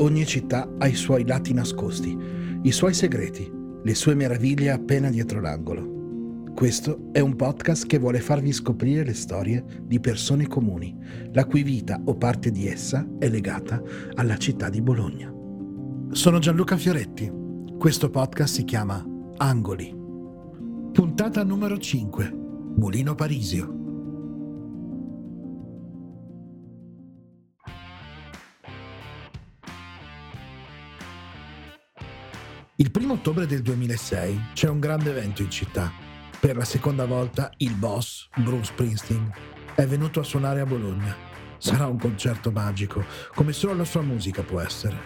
Ogni città ha i suoi lati nascosti, i suoi segreti, le sue meraviglie appena dietro l'angolo. Questo è un podcast che vuole farvi scoprire le storie di persone comuni, la cui vita o parte di essa è legata alla città di Bologna. Sono Gianluca Fioretti. Questo podcast si chiama Angoli. Puntata numero 5. Mulino Parisio. Il primo ottobre del 2006 c'è un grande evento in città. Per la seconda volta il boss, Bruce Springsteen, è venuto a suonare a Bologna. Sarà un concerto magico, come solo la sua musica può essere.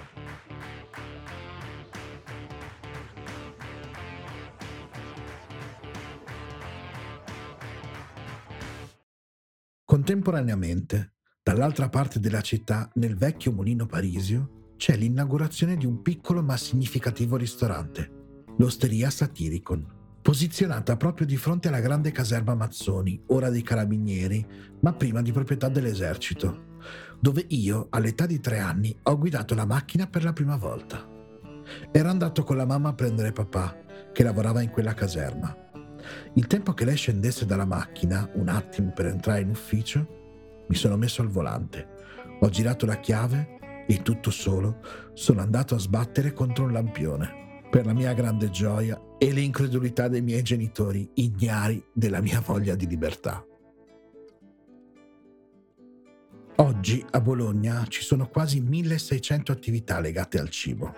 Contemporaneamente, dall'altra parte della città, nel vecchio mulino parisio, c'è l'inaugurazione di un piccolo ma significativo ristorante, l'Osteria Satiricon, posizionata proprio di fronte alla grande caserma Mazzoni, ora dei carabinieri, ma prima di proprietà dell'esercito, dove io, all'età di tre anni, ho guidato la macchina per la prima volta. Ero andato con la mamma a prendere papà, che lavorava in quella caserma. Il tempo che lei scendesse dalla macchina, un attimo per entrare in ufficio, mi sono messo al volante. Ho girato la chiave e tutto solo sono andato a sbattere contro un lampione, per la mia grande gioia e l'incredulità dei miei genitori ignari della mia voglia di libertà. Oggi a Bologna ci sono quasi 1600 attività legate al cibo,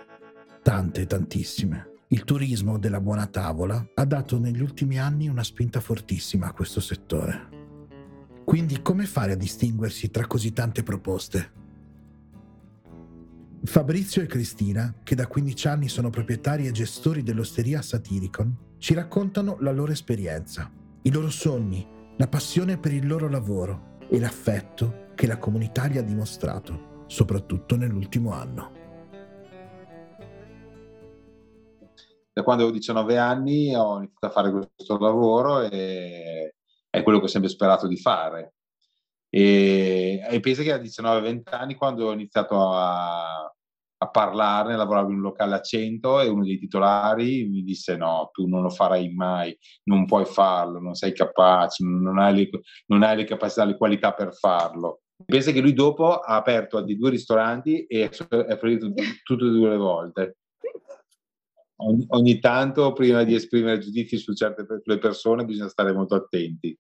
tante, tantissime. Il turismo della buona tavola ha dato negli ultimi anni una spinta fortissima a questo settore. Quindi come fare a distinguersi tra così tante proposte? Fabrizio e Cristina, che da 15 anni sono proprietari e gestori dell'osteria Satiricon, ci raccontano la loro esperienza, i loro sogni, la passione per il loro lavoro e l'affetto che la comunità gli ha dimostrato, soprattutto nell'ultimo anno. Da quando avevo 19 anni ho iniziato a fare questo lavoro e è quello che ho sempre sperato di fare. E, e penso che a 19-20 anni, quando ho iniziato a, a parlarne, lavoravo in un locale a 100 e uno dei titolari mi disse no, tu non lo farai mai, non puoi farlo, non sei capace, non hai le, non hai le capacità, le qualità per farlo. Pensa che lui dopo ha aperto di due ristoranti e è fallito tutte e due le volte. Ogni, ogni, tanto prima di esprimere giudizi su certe persone bisogna stare molto attenti.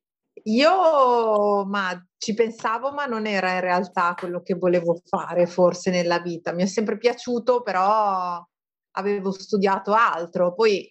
Io ma, ci pensavo, ma non era in realtà quello che volevo fare forse nella vita. Mi è sempre piaciuto, però avevo studiato altro. Poi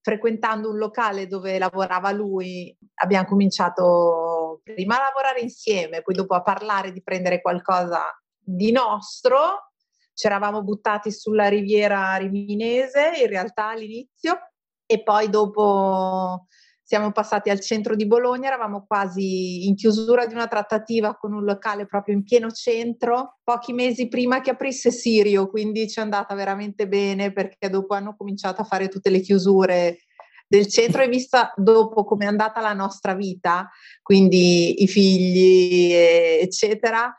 frequentando un locale dove lavorava lui, abbiamo cominciato prima a lavorare insieme, poi dopo a parlare di prendere qualcosa di nostro. Ci eravamo buttati sulla riviera riminese in realtà all'inizio e poi dopo siamo passati al centro di Bologna, eravamo quasi in chiusura di una trattativa con un locale proprio in pieno centro, pochi mesi prima che aprisse Sirio, quindi ci è andata veramente bene perché dopo hanno cominciato a fare tutte le chiusure del centro e vista dopo come è andata la nostra vita, quindi i figli, eccetera,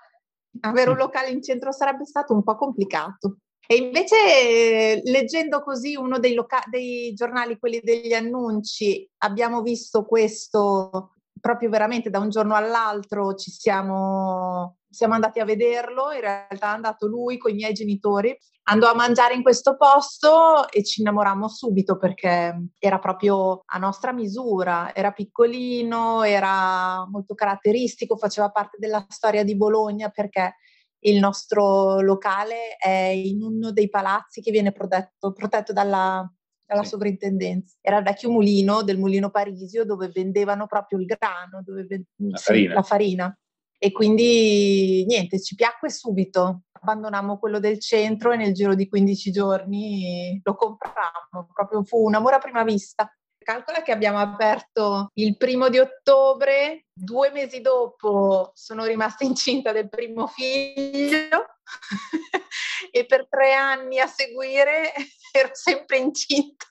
avere un locale in centro sarebbe stato un po' complicato. E invece leggendo così uno dei, loca- dei giornali, quelli degli annunci, abbiamo visto questo proprio veramente da un giorno all'altro ci siamo, siamo andati a vederlo, in realtà è andato lui con i miei genitori, andò a mangiare in questo posto e ci innamorammo subito perché era proprio a nostra misura, era piccolino, era molto caratteristico, faceva parte della storia di Bologna perché il nostro locale è in uno dei palazzi che viene protetto, protetto dalla, dalla sì. sovrintendenza. Era il vecchio mulino del mulino Parisio dove vendevano proprio il grano, dove vend- la, sì, farina. la farina. E quindi niente, ci piacque subito. Abbandonammo quello del centro e nel giro di 15 giorni lo comprammo. Proprio fu un amore a prima vista. Calcola che abbiamo aperto il primo di ottobre, due mesi dopo sono rimasta incinta del primo figlio e per tre anni a seguire ero sempre incinta.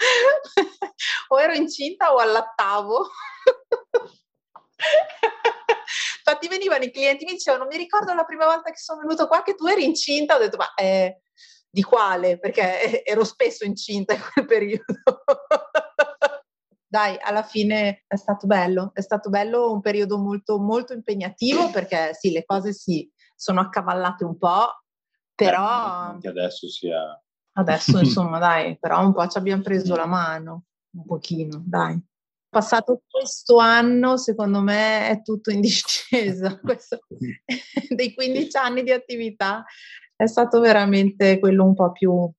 o ero incinta o allattavo. Infatti venivano i clienti, mi dicevano, mi ricordo la prima volta che sono venuto qua che tu eri incinta, ho detto, ma eh, di quale? Perché ero spesso incinta in quel periodo. Dai, alla fine è stato bello, è stato bello un periodo molto, molto impegnativo perché sì, le cose si sono accavallate un po', però... Eh, anche adesso sia... Adesso insomma dai, però un po' ci abbiamo preso la mano, un pochino, dai passato questo anno, secondo me, è tutto in discesa. Questo, dei 15 anni di attività è stato veramente quello un po' più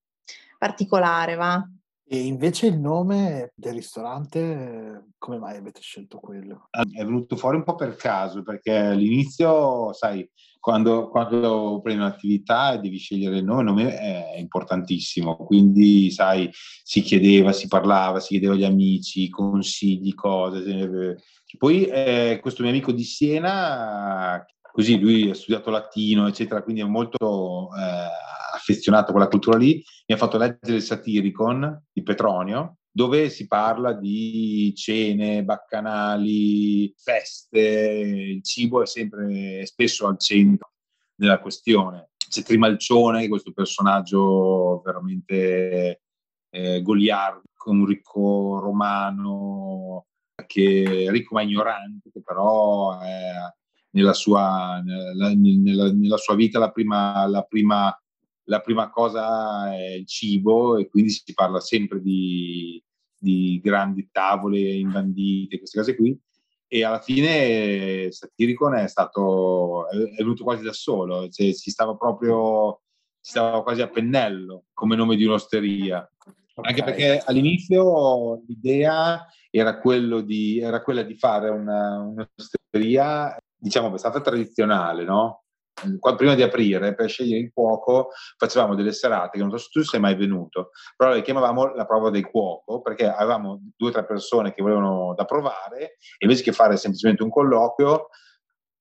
particolare, va? E invece il nome del ristorante, come mai avete scelto quello? È venuto fuori un po' per caso, perché all'inizio, sai, quando, quando prendi un'attività e devi scegliere il nome, il nome è importantissimo. Quindi, sai, si chiedeva, si parlava, si chiedeva agli amici, consigli, cose. Poi eh, questo mio amico di Siena, così lui ha studiato latino, eccetera, quindi è molto eh, affezionato a quella cultura lì, mi ha fatto leggere il Satiricon di Petronio, dove si parla di cene, baccanali, feste, il cibo è sempre spesso al centro della questione. C'è Trimalcione, questo personaggio veramente eh, goliardo, un ricco romano, che è ricco ma ignorante, che però è nella sua, nella, nella, nella sua vita la prima, la, prima, la prima, cosa è il cibo e quindi si parla sempre di, di grandi tavole imbandite, queste cose qui. E alla fine Satiricon è stato, è venuto quasi da solo, cioè, si stava proprio, si stava quasi a pennello come nome di un'osteria. Okay. Anche perché all'inizio l'idea era, di, era quella di fare una, un'osteria diciamo, abbastanza tradizionale, no? Prima di aprire, per scegliere il cuoco, facevamo delle serate che non so se tu sei mai venuto, però le chiamavamo la prova del cuoco perché avevamo due o tre persone che volevano da provare e invece che fare semplicemente un colloquio,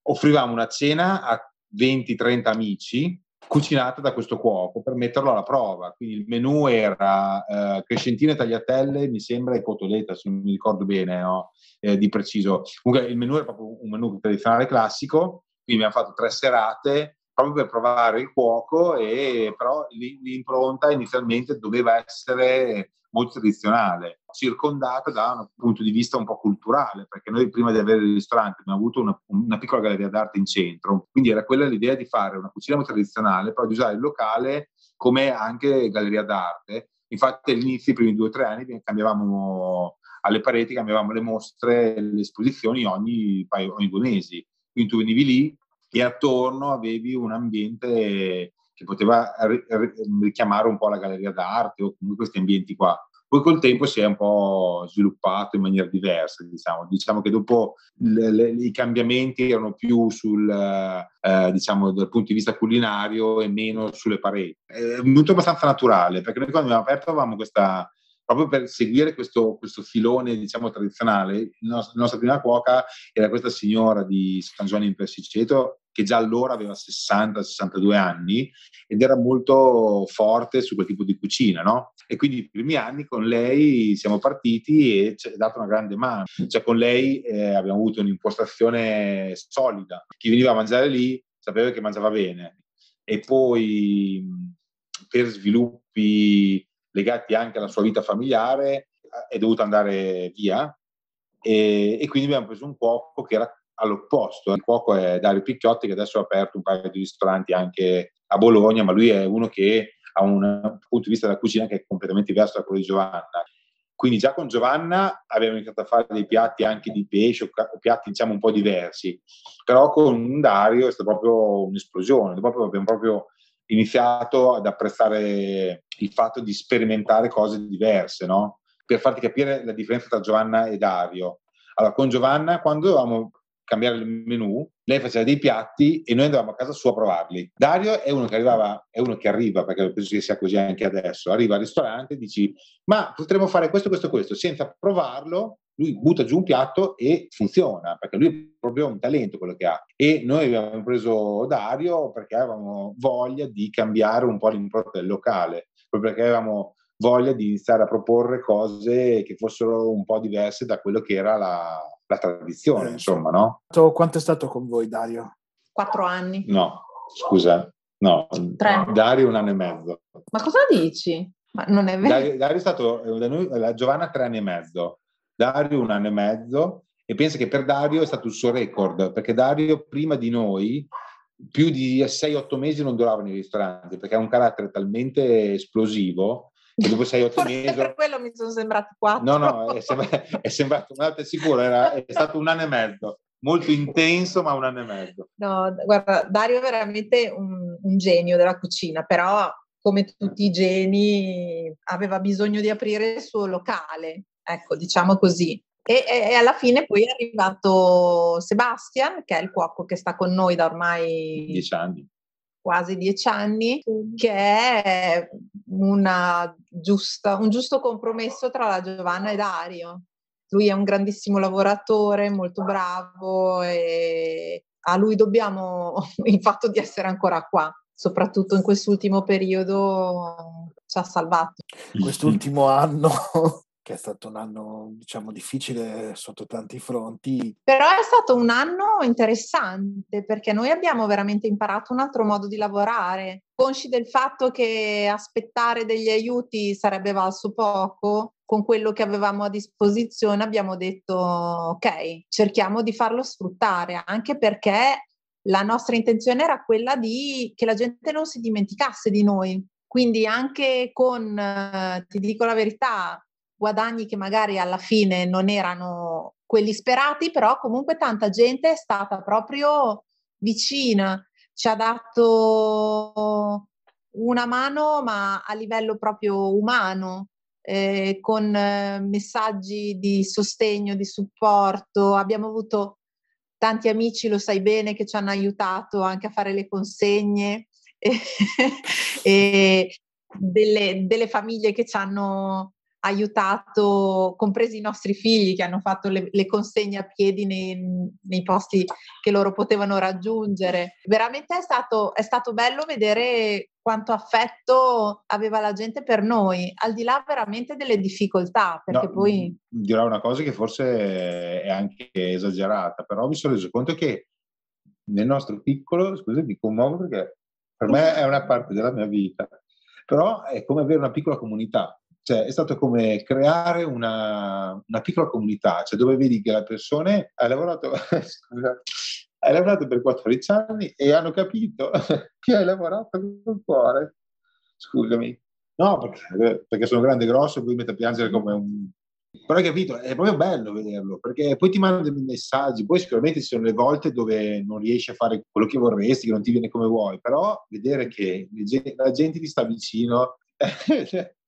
offrivamo una cena a 20-30 amici cucinata da questo cuoco per metterlo alla prova. Quindi il menù era eh, crescentine, tagliatelle, mi sembra, e cotoletta, se non mi ricordo bene no? eh, di preciso. Comunque il menù era proprio un menù tradizionale classico, quindi abbiamo fatto tre serate proprio per provare il cuoco e però l'impronta inizialmente doveva essere molto tradizionale, circondata da un punto di vista un po' culturale, perché noi prima di avere il ristorante abbiamo avuto una, una piccola galleria d'arte in centro, quindi era quella l'idea di fare una cucina molto tradizionale, però di usare il locale come anche galleria d'arte. Infatti all'inizio, i primi due o tre anni, cambiavamo alle pareti, cambiavamo le mostre, le esposizioni ogni, ogni due mesi. Quindi tu venivi lì e attorno avevi un ambiente che poteva richiamare un po' la galleria d'arte o comunque questi ambienti qua. Poi col tempo si è un po' sviluppato in maniera diversa, diciamo. Diciamo che dopo le, le, i cambiamenti erano più sul, eh, diciamo, dal punto di vista culinario e meno sulle pareti. È venuto abbastanza naturale, perché noi quando abbiamo aperto avevamo questa, proprio per seguire questo, questo filone diciamo, tradizionale, la nostra, prima cuoca era questa signora di San Giovanni in Persiceto che già allora aveva 60-62 anni ed era molto forte su quel tipo di cucina, no? E quindi i primi anni con lei siamo partiti e ci ha dato una grande mano. Cioè con lei eh, abbiamo avuto un'impostazione solida. Chi veniva a mangiare lì sapeva che mangiava bene. E poi per sviluppi legati anche alla sua vita familiare, è dovuto andare via e, e, quindi abbiamo preso un cuoco che era all'opposto. Il cuoco è Dario Picchiotti che adesso ha aperto un paio di ristoranti anche a Bologna, ma lui è uno che ha un punto di vista della cucina che è completamente diverso da quello di Giovanna. Quindi già con Giovanna abbiamo iniziato a fare dei piatti anche di pesce, o piatti diciamo un po' diversi, però con Dario è stata proprio un'esplosione, proprio, abbiamo proprio iniziato ad apprezzare il fatto di sperimentare cose diverse, no? Per farti capire la differenza tra Giovanna e Dario. Allora, con Giovanna, quando dovevamo cambiare il menù, lei faceva dei piatti e noi andavamo a casa sua a provarli. Dario è uno che arrivava, è uno che arriva, perché penso che sia così anche adesso, arriva al ristorante e dici, ma potremmo fare questo, questo, questo, senza provarlo, lui butta giù un piatto e funziona, perché lui è proprio un talento quello che ha. E noi abbiamo preso Dario perché avevamo voglia di cambiare un po' l'impronta del locale, proprio perché avevamo voglia di iniziare a proporre cose che fossero un po' diverse da quello che era la, la tradizione, eh, insomma, no? Quanto è stato con voi, Dario? Quattro anni. No, scusa, no, Tre. Dario un anno e mezzo. Ma cosa dici? Ma non è vero. Dario, Dario è stato, da noi, la Giovanna tre anni e mezzo, Dario un anno e mezzo e pensa che per Dario è stato il suo record, perché Dario prima di noi più di 6-8 mesi non durava nei ristoranti perché ha un carattere talmente esplosivo dopo 6-8 mesi... per quello mi sono sembrati 4. No, no, è, sembra, è sembrato, ma è sicuro, era, è stato un anno e mezzo, molto intenso ma un anno e mezzo. No, guarda, Dario è veramente un, un genio della cucina, però come tutti i geni aveva bisogno di aprire il suo locale, ecco, diciamo così. E, e, alla fine poi è arrivato Sebastian, che è il cuoco che sta con noi da ormai dieci anni. Quasi dieci anni, che è giusta, un giusto compromesso tra la Giovanna e Dario. Lui è un grandissimo lavoratore, molto bravo e a lui dobbiamo il fatto di essere ancora qua, soprattutto in quest'ultimo periodo ci ha salvato. Quest'ultimo anno che è stato un anno, diciamo, difficile sotto tanti fronti. Però è stato un anno interessante perché noi abbiamo veramente imparato un altro modo di lavorare. Consci del fatto che aspettare degli aiuti sarebbe valso poco, con quello che avevamo a disposizione abbiamo detto ok, cerchiamo di farlo sfruttare, anche perché la nostra intenzione era quella di che la gente non si dimenticasse di noi. Quindi anche con, ti dico la verità, guadagni che magari alla fine non erano quelli sperati, però comunque tanta gente è stata proprio vicina, ci ha dato una mano ma a livello proprio umano, eh, con eh, messaggi di sostegno, di supporto. Abbiamo avuto tanti amici, lo sai bene, che ci hanno aiutato anche a fare le consegne e, delle, delle famiglie che ci hanno aiutato, compresi i nostri figli che hanno fatto le, le consegne a piedi nei, nei, posti che loro potevano raggiungere. Veramente è stato, è stato bello vedere quanto affetto aveva la gente per noi, al di là veramente delle difficoltà, perché no, poi... Dirò una cosa che forse è anche esagerata, però mi sono reso conto che nel nostro piccolo, scusa, mi commuovo perché per me è una parte della mia vita, però è come avere una piccola comunità cioè, è stato come creare una, una, piccola comunità, cioè dove vedi che le persone hanno lavorato, scusa, hai lavorato per 14 anni e hanno capito che hai lavorato con cuore. Scusami. No, perché, perché sono grande e grosso poi mi metto a piangere come un... Però hai capito, è proprio bello vederlo, perché poi ti mandano dei messaggi, poi sicuramente ci sono le volte dove non riesci a fare quello che vorresti, che non ti viene come vuoi, però vedere che la gente ti sta vicino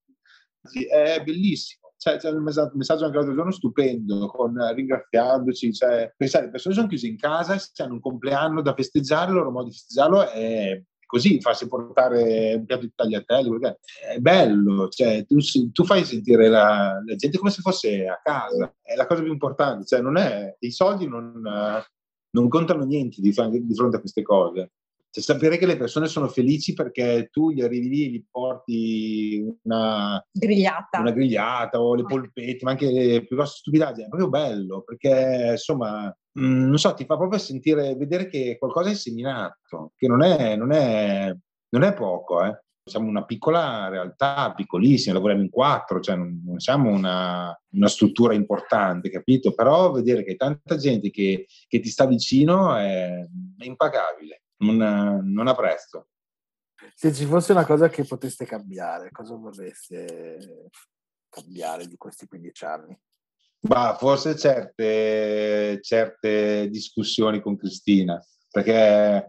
è bellissimo. Cioè, c'è un messaggio anche l'altro giorno stupendo, con, ringraziandoci. Cioè, pensate, le persone sono chiuse in casa, hanno un compleanno da festeggiare, il loro modo di festeggiarlo è così, farsi portare un piatto di tagliatelle, è bello, cioè, tu, tu, fai sentire la, la, gente come se fosse a casa, è la cosa più importante, cioè, non è, i soldi non, non contano niente di, di fronte a queste cose. Cioè, sapere che le persone sono felici perché tu gli arrivi lì e gli porti una grigliata. una grigliata o le polpette, ma anche le più grosse stupidaggini, è proprio bello perché insomma, mm, non so, ti fa proprio sentire, vedere che qualcosa è seminato, che non è, non è, non è poco, eh. Siamo una piccola realtà, piccolissima, lavoriamo in quattro, cioè non, non siamo una, una, struttura importante, capito? Però vedere che tanta gente che, che ti sta vicino è, è impagabile non, non ha prezzo. Se ci fosse una cosa che poteste cambiare, cosa vorreste cambiare di questi 15 anni? Bah, forse certe, certe discussioni con Cristina, perché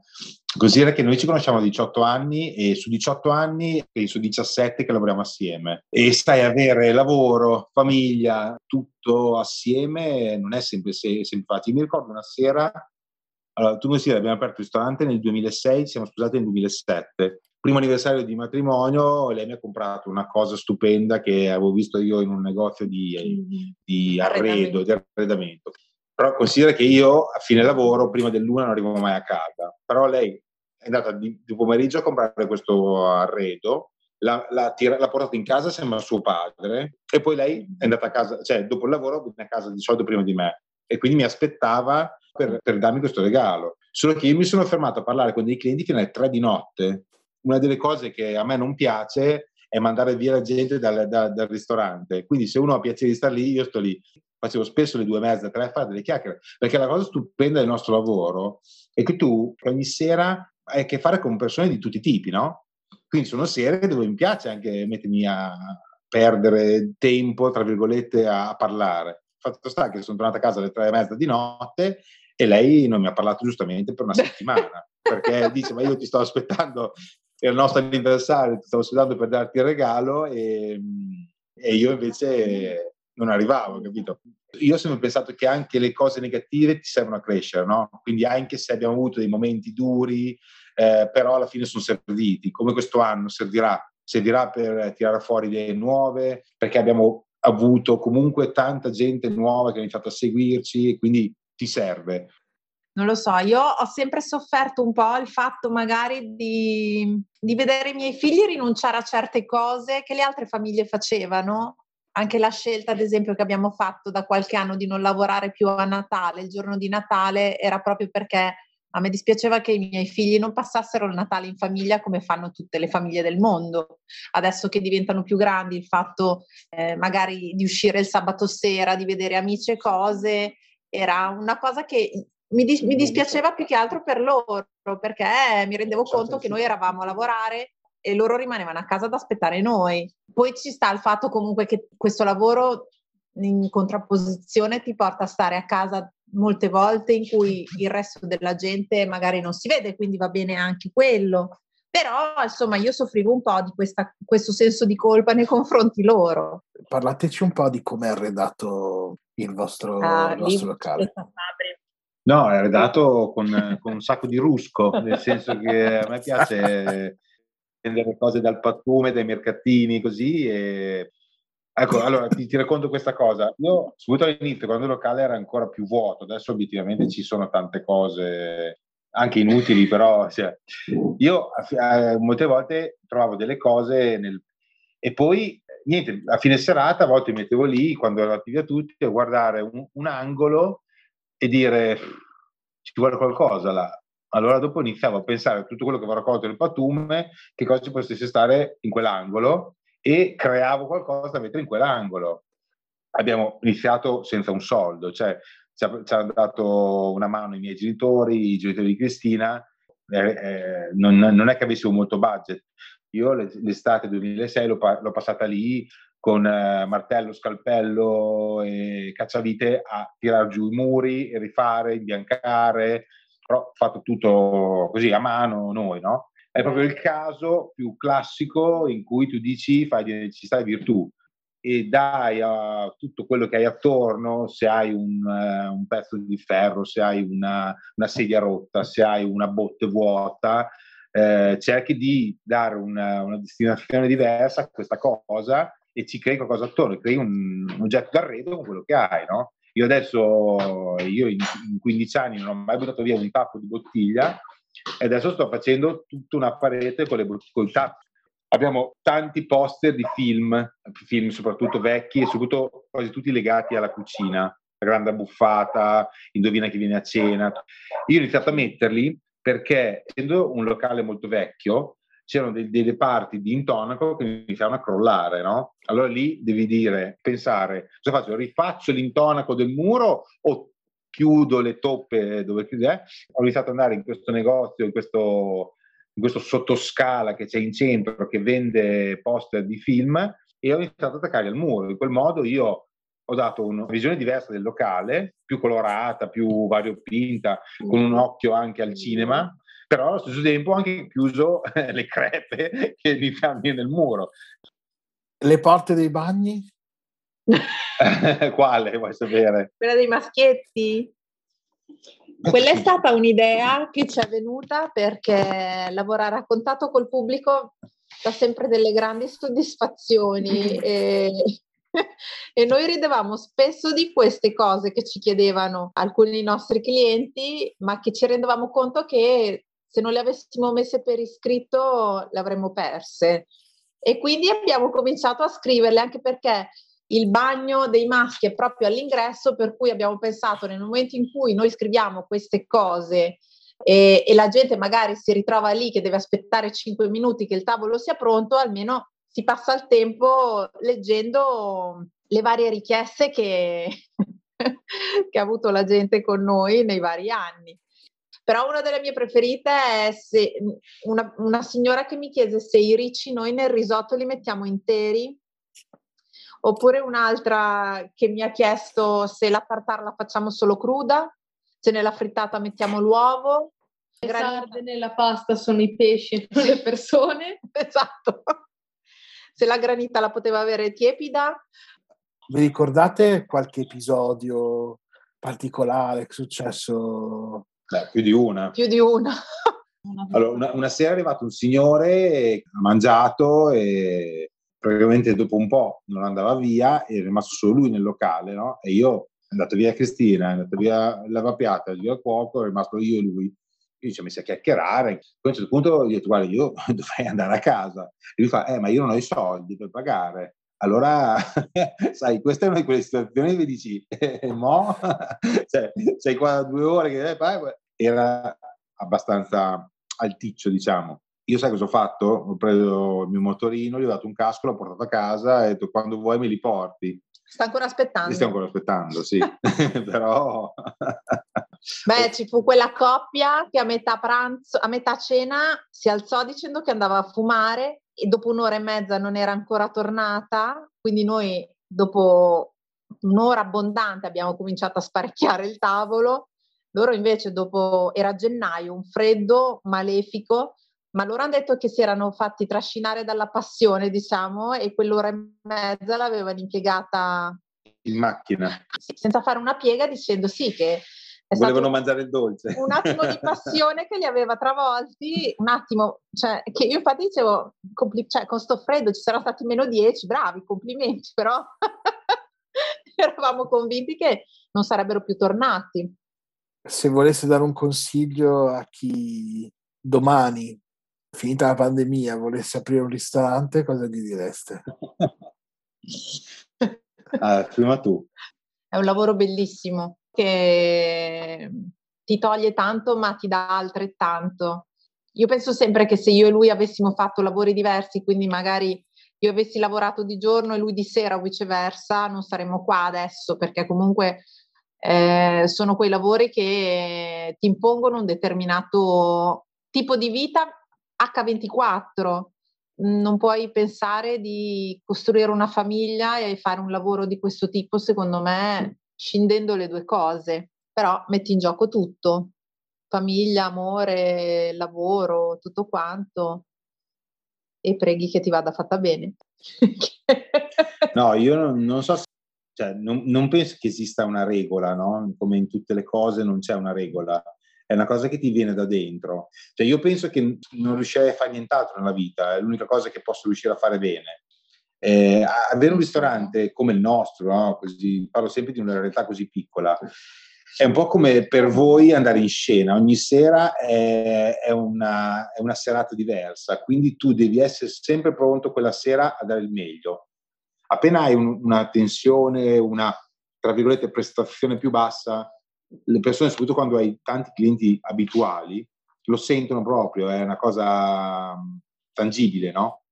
così era che noi ci conosciamo da 18 anni e su 18 anni penso 17 che lavoriamo assieme e stai avere lavoro, famiglia, tutto assieme non è sempre semplice. Mi ricordo una sera allora, tu consideri, abbiamo aperto il ristorante nel 2006, siamo sposati nel 2007. Primo anniversario di matrimonio, lei mi ha comprato una cosa stupenda che avevo visto io in un negozio di, di arredo, di arredamento. Però considera che io a fine lavoro, prima dell'una, non arrivo mai a casa. Però lei è andata di, di pomeriggio a comprare questo arredo, l'ha, l'ha, tira, l'ha portato in casa sembra suo padre e poi lei è andata a casa, cioè dopo il lavoro viene a casa di solito prima di me e quindi mi aspettava per, per darmi questo regalo. Solo che io mi sono fermato a parlare con dei clienti fino alle tre di notte. Una delle cose che a me non piace è mandare via la gente dal, dal, dal ristorante. Quindi se uno ha piacere di stare lì, io sto lì. Facevo spesso le due e mezza, tre a fare delle chiacchiere, perché la cosa stupenda del nostro lavoro è che tu ogni sera hai a che fare con persone di tutti i tipi, no? Quindi sono sere dove mi piace anche mettermi a perdere tempo, tra virgolette, a parlare. Fatto sta che sono tornato a casa alle tre e mezza di notte e lei non mi ha parlato giustamente per una settimana, perché dice, ma io ti sto aspettando era il nostro anniversario, ti stavo aspettando per darti il regalo e, e io invece non arrivavo, capito? Io ho sempre pensato che anche le cose negative ti servono a crescere, no? Quindi anche se abbiamo avuto dei momenti duri, eh, però alla fine sono serviti, come questo anno servirà, servirà per tirare fuori idee nuove, perché abbiamo avuto comunque tanta gente nuova che ha iniziato a seguirci e quindi ti serve non lo so, io ho sempre sofferto un po' il fatto magari di, di, vedere i miei figli rinunciare a certe cose che le altre famiglie facevano. Anche la scelta, ad esempio, che abbiamo fatto da qualche anno di non lavorare più a Natale, il giorno di Natale, era proprio perché a me dispiaceva che i miei figli non passassero il Natale in famiglia come fanno tutte le famiglie del mondo. Adesso che diventano più grandi, il fatto eh, magari di uscire il sabato sera, di vedere amici e cose, era una cosa che mi, dis- mi, dispiaceva più che altro per loro, perché mi rendevo certo, conto che noi eravamo a lavorare e loro rimanevano a casa ad aspettare noi. Poi ci sta il fatto comunque che questo lavoro in contrapposizione ti porta a stare a casa molte volte in cui il resto della gente magari non si vede, quindi va bene anche quello. Però insomma io soffrivo un po' di questa, questo senso di colpa nei confronti loro. Parlateci un po' di come è arredato il vostro, ah, il vostro locale. No, è redatto con, con, un sacco di rusco, nel senso che a me piace prendere cose dal pattume, dai mercatini, così. E... Ecco, allora ti, ti, racconto questa cosa. Io subito all'inizio, quando il locale era ancora più vuoto, adesso obiettivamente ci sono tante cose anche inutili, però cioè, io eh, molte volte trovavo delle cose nel... e poi niente, a fine serata a volte mi mettevo lì, quando erano attivi a tutti, a guardare un, un angolo e dire ci vuole qualcosa là. Allora dopo iniziavo a pensare a tutto quello che avevo raccolto nel patume, che cosa ci potesse stare in quell'angolo e creavo qualcosa da mettere in quell'angolo. Abbiamo iniziato senza un soldo, cioè ci, hanno dato una mano i miei genitori, i genitori di Cristina, eh, eh, non, non, è che avessimo molto budget. Io l'estate 2006 l'ho, l'ho passata lì con eh, martello, scalpello e cacciavite a tirare giù i muri, rifare, imbiancare, però fatto tutto così a mano noi, no? È proprio il caso più classico in cui tu dici fai di necessità e virtù e dai a tutto quello che hai attorno, se hai un, uh, un pezzo di ferro, se hai una, una, sedia rotta, se hai una botte vuota, eh, cerchi di dare una, una destinazione diversa a questa cosa e ci crei qualcosa attorno, crei un, un oggetto d'arredo con quello che hai, no? Io adesso, io in, in 15 anni non ho mai buttato via un tappo di bottiglia e adesso sto facendo tutta una parete con, le, con i tappi. Abbiamo tanti poster di film, film soprattutto vecchi e soprattutto quasi tutti legati alla cucina, la grande buffata, indovina chi viene a cena. Io ho iniziato a metterli perché essendo un locale molto vecchio, c'erano dei, delle parti di intonaco che iniziavano a crollare, no? Allora lì devi dire, pensare, cosa faccio? Rifaccio l'intonaco del muro o chiudo le toppe dove chiude? Ho iniziato ad andare in questo negozio, in questo, in questo sottoscala che c'è in centro che vende poster di film e ho iniziato ad attaccare al muro. In quel modo io ho dato una visione diversa del locale, più colorata, più variopinta, con un occhio anche al cinema, però allo stesso tempo ho anche chiuso le crepe che mi fanno nel muro. Le porte dei bagni? Quale vuoi sapere? Quella dei maschietti? Quella è stata un'idea che ci è venuta perché lavorare a contatto col pubblico dà sempre delle grandi soddisfazioni e, e, noi ridevamo spesso di queste cose che ci chiedevano alcuni nostri clienti, ma che ci rendevamo conto che se non le avessimo messe per iscritto le avremmo perse. E quindi abbiamo cominciato a scriverle anche perché il bagno dei maschi è proprio all'ingresso, per cui abbiamo pensato nel momento in cui noi scriviamo queste cose e, e, la gente magari si ritrova lì che deve aspettare 5 minuti che il tavolo sia pronto, almeno si passa il tempo leggendo le varie richieste che, che ha avuto la gente con noi nei vari anni. Però una delle mie preferite è se, una, una signora che mi chiese se i ricci noi nel risotto li mettiamo interi oppure un'altra che mi ha chiesto se la tartare la facciamo solo cruda, se nella frittata mettiamo l'uovo. Le sarde nella pasta sono i pesci, non le persone. esatto. Se la granita la poteva avere tiepida. Vi ricordate qualche episodio particolare che è successo? Beh, più di una. Più di una. Allora, una, una, sera è arrivato un signore, ha mangiato e praticamente dopo un po' non andava via, è rimasto solo lui nel locale, no? E io è andato via Cristina, è andato via il lavapiatta, via cuoco, è rimasto io e lui. Io ci ho messo a chiacchierare. Poi a un certo punto gli ho detto, guarda, io dovrei andare a casa. E lui fa, eh, ma io non ho i soldi per pagare. Allora, sai, questa è una di quelle situazioni che dici, eh, mo, cioè, sei qua due ore che era abbastanza alticcio, diciamo. Io sai cosa ho fatto? Ho preso il mio motorino, gli ho dato un casco, l'ho portato a casa e ho detto quando vuoi me li porti. Sta ancora aspettando. Stiamo ancora aspettando, sì. Però... Beh, ci fu quella coppia che a metà pranzo, a metà cena si alzò dicendo che andava a fumare e dopo un'ora e mezza non era ancora tornata, quindi noi dopo un'ora abbondante abbiamo cominciato a sparecchiare il tavolo. Loro invece dopo era gennaio, un freddo malefico, ma loro hanno detto che si erano fatti trascinare dalla passione, diciamo, e quell'ora e mezza l'avevano impiegata in macchina, senza fare una piega, dicendo sì che volevano mangiare il dolce. Un attimo di passione che li aveva travolti, un attimo, cioè, che io infatti dicevo, compli- cioè, con sto freddo ci saranno stati meno 10, bravi, complimenti, però eravamo convinti che non sarebbero più tornati. Se volesse dare un consiglio a chi domani finita la pandemia, volesse aprire un ristorante, cosa gli direste? ah, prima tu. È un lavoro bellissimo che ti toglie tanto ma ti dà altrettanto. Io penso sempre che se io e lui avessimo fatto lavori diversi, quindi magari io avessi lavorato di giorno e lui di sera o viceversa, non saremmo qua adesso perché comunque eh, sono quei lavori che ti impongono un determinato tipo di vita H24, non puoi pensare di costruire una famiglia e fare un lavoro di questo tipo, secondo me, scindendo le due cose, però metti in gioco tutto, famiglia, amore, lavoro, tutto quanto, e preghi che ti vada fatta bene. no, io non, non so, se, cioè, non, non, penso che esista una regola, no? Come in tutte le cose non c'è una regola è una cosa che ti viene da dentro. Cioè io penso che non riuscirei a fare nient'altro nella vita, è l'unica cosa che posso riuscire a fare bene. Eh, avere un ristorante come il nostro, no? così, parlo sempre di una realtà così piccola, è un po' come per voi andare in scena, ogni sera è, è, una, è una serata diversa, quindi tu devi essere sempre pronto quella sera a dare il meglio. Appena hai un, una tensione, una, tra virgolette, prestazione più bassa, le persone, soprattutto quando hai tanti clienti abituali, lo sentono proprio, è una cosa mm, tangibile, no?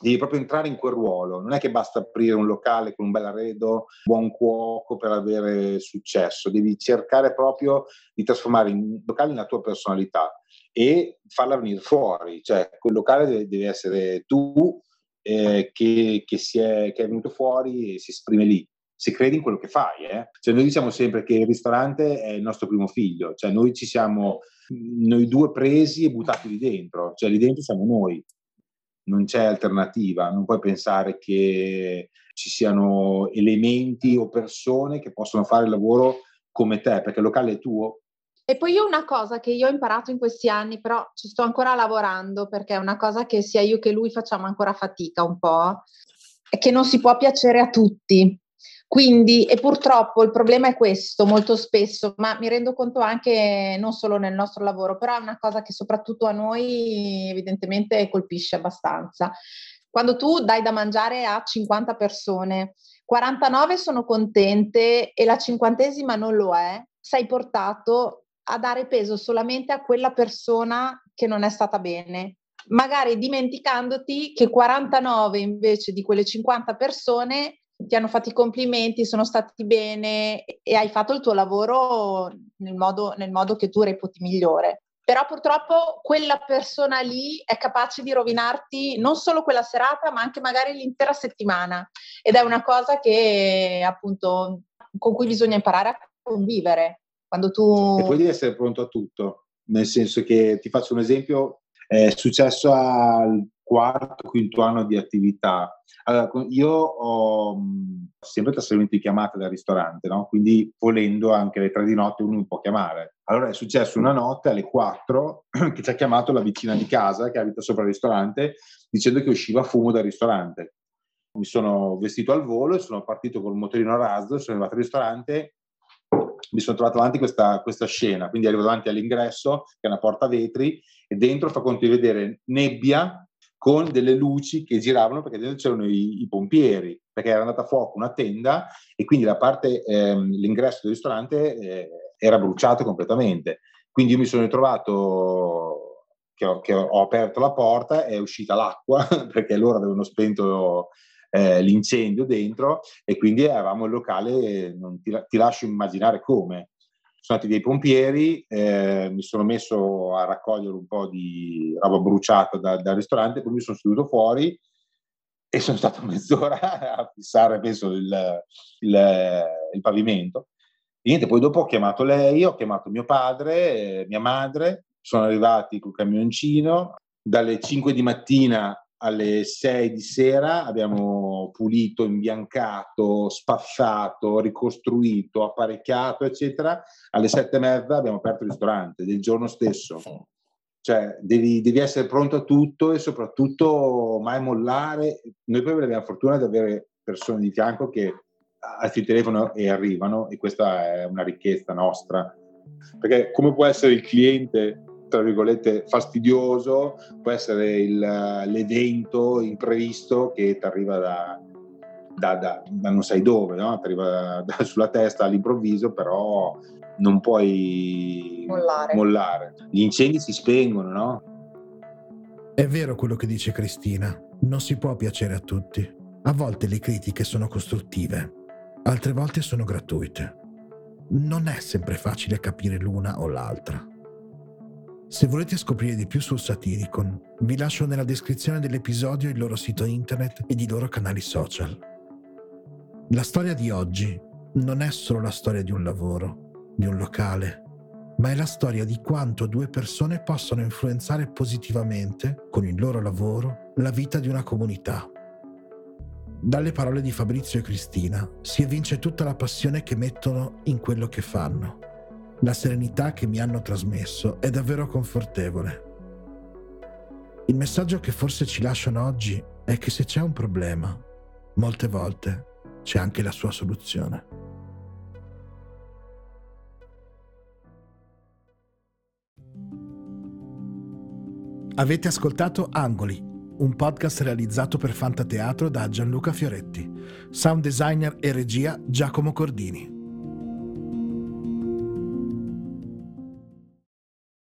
Devi proprio entrare in quel ruolo, non è che basta aprire un locale con un bel arredo, buon cuoco per avere successo, devi cercare proprio di trasformare il locale nella tua personalità e farla venire fuori, cioè quel locale deve, deve essere tu eh, che, che, è, che è venuto fuori e si esprime lì se credi in quello che fai. Eh? Cioè noi diciamo sempre che il ristorante è il nostro primo figlio, cioè noi ci siamo noi due presi e buttati lì dentro, cioè lì dentro siamo noi, non c'è alternativa, non puoi pensare che ci siano elementi o persone che possono fare il lavoro come te, perché il locale è tuo. E poi io una cosa che io ho imparato in questi anni, però ci sto ancora lavorando perché è una cosa che sia io che lui facciamo ancora fatica un po', è che non si può piacere a tutti. Quindi, e purtroppo il problema è questo molto spesso, ma mi rendo conto anche non solo nel nostro lavoro, però è una cosa che soprattutto a noi evidentemente colpisce abbastanza. quando tu dai da mangiare a 50 persone, 49 sono contente e la cinquantesima non lo è, sei portato a dare peso solamente a quella persona che non è stata bene, magari dimenticandoti che 49 invece di quelle 50 persone ti hanno fatto i complimenti, sono stati bene e hai fatto il tuo lavoro nel modo, nel modo che tu reputi migliore. Però purtroppo quella persona lì è capace di rovinarti non solo quella serata, ma anche magari l'intera settimana. Ed è una cosa che appunto con cui bisogna imparare a convivere. Quando tu... E poi devi essere pronto a tutto, nel senso che ti faccio un esempio, è successo al quarto, quinto anno di attività. Allora, io ho sempre trasferimento di chiamate dal ristorante, no? quindi volendo anche alle tre di notte uno mi può chiamare. Allora è successo una notte alle quattro che ci ha chiamato la vicina di casa che abita sopra il ristorante dicendo che usciva fumo dal ristorante. Mi sono vestito al volo e sono partito col motorino a razzo, sono arrivato al ristorante mi sono trovato davanti questa, questa scena, quindi arrivo davanti all'ingresso, che è una porta a vetri, e dentro fa conto di vedere nebbia con delle luci che giravano perché dentro c'erano i, i, pompieri, perché era andata a fuoco una tenda e quindi la parte, ehm, l'ingresso del ristorante eh, era bruciato completamente. Quindi io mi sono ritrovato che ho, che ho aperto la porta, è uscita l'acqua perché loro avevano spento eh, l'incendio dentro e quindi avevamo il locale, non ti, ti lascio immaginare come sono stati dei pompieri, eh, mi sono messo a raccogliere un po' di roba bruciata da, dal ristorante, poi mi sono seduto fuori e sono stato mezz'ora a fissare, penso, il, il, il pavimento. E niente, poi dopo ho chiamato lei, ho chiamato mio padre, eh, mia madre, sono arrivati col camioncino, dalle 5 di mattina alle 6 di sera abbiamo pulito, imbiancato, spazzato, ricostruito, apparecchiato, eccetera. Alle 7 e mezza abbiamo aperto il ristorante del giorno stesso. Cioè, devi, devi essere pronto a tutto e soprattutto mai mollare. Noi poi abbiamo la fortuna di avere persone di fianco che alzi il telefono e arrivano e questa è una ricchezza nostra. Perché come può essere il cliente tra virgolette fastidioso, può essere il, l'evento imprevisto che ti arriva da, da, da, da, non sai dove, no? ti arriva sulla testa all'improvviso, però non puoi mollare. mollare. Gli incendi si spengono, no? È vero quello che dice Cristina, non si può piacere a tutti. A volte le critiche sono costruttive, altre volte sono gratuite. Non è sempre facile capire l'una o l'altra. Se volete scoprire di più sul Satiricon, vi lascio nella descrizione dell'episodio il loro sito internet ed i loro canali social. La storia di oggi non è solo la storia di un lavoro, di un locale, ma è la storia di quanto due persone possono influenzare positivamente, con il loro lavoro, la vita di una comunità. Dalle parole di Fabrizio e Cristina si evince tutta la passione che mettono in quello che fanno la serenità che mi hanno trasmesso è davvero confortevole. Il messaggio che forse ci lasciano oggi è che se c'è un problema, molte volte c'è anche la sua soluzione. Avete ascoltato Angoli, un podcast realizzato per Fantateatro da Gianluca Fioretti, sound designer e regia Giacomo Cordini.